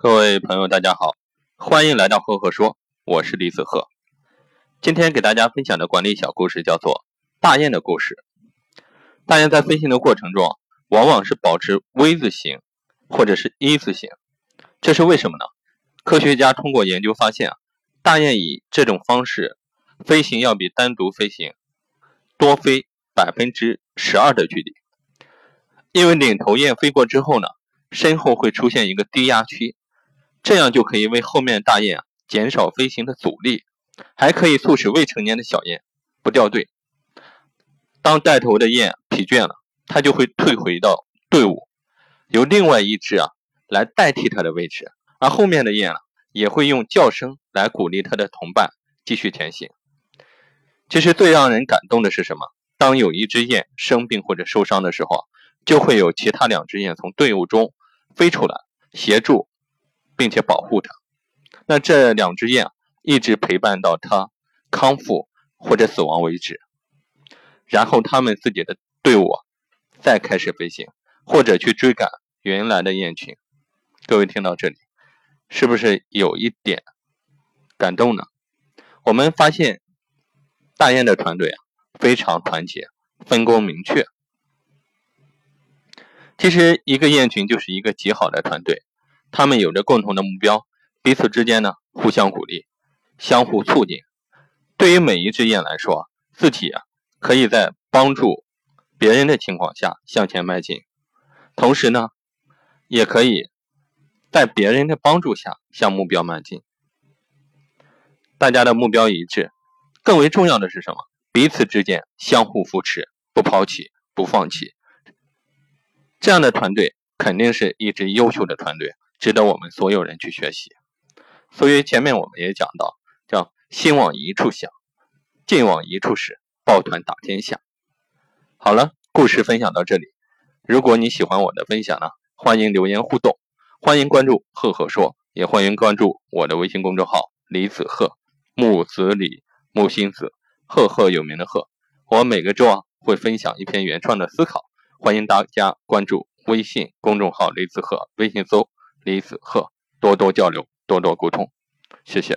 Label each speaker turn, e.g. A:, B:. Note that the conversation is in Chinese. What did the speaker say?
A: 各位朋友，大家好，欢迎来到赫赫说，我是李子赫。今天给大家分享的管理小故事叫做大雁的故事。大雁在飞行的过程中，往往是保持 V 字形或者是一字形，这是为什么呢？科学家通过研究发现，大雁以这种方式飞行要比单独飞行多飞百分之十二的距离，因为领头雁飞过之后呢，身后会出现一个低压区。这样就可以为后面大雁啊减少飞行的阻力，还可以促使未成年的小雁不掉队。当带头的雁疲倦了，它就会退回到队伍，由另外一只啊来代替它的位置，而后面的雁啊也会用叫声来鼓励它的同伴继续前行。其实最让人感动的是什么？当有一只雁生病或者受伤的时候，就会有其他两只雁从队伍中飞出来协助。并且保护它，那这两只雁一直陪伴到它康复或者死亡为止，然后他们自己的队伍再开始飞行，或者去追赶原来的雁群。各位听到这里，是不是有一点感动呢？我们发现大雁的团队啊非常团结，分工明确。其实一个雁群就是一个极好的团队。他们有着共同的目标，彼此之间呢互相鼓励，相互促进。对于每一只雁来说，自己啊可以在帮助别人的情况下向前迈进，同时呢，也可以在别人的帮助下向目标迈进。大家的目标一致，更为重要的是什么？彼此之间相互扶持，不抛弃，不放弃。这样的团队肯定是一支优秀的团队。值得我们所有人去学习。所以前面我们也讲到，叫心往一处想，劲往一处使，抱团打天下。好了，故事分享到这里。如果你喜欢我的分享呢，欢迎留言互动，欢迎关注赫赫说，也欢迎关注我的微信公众号李子赫，木子李，木心子，赫赫有名的赫。我每个周啊会分享一篇原创的思考，欢迎大家关注微信公众号李子赫，微信搜。李子鹤，多多交流，多多沟通，谢谢。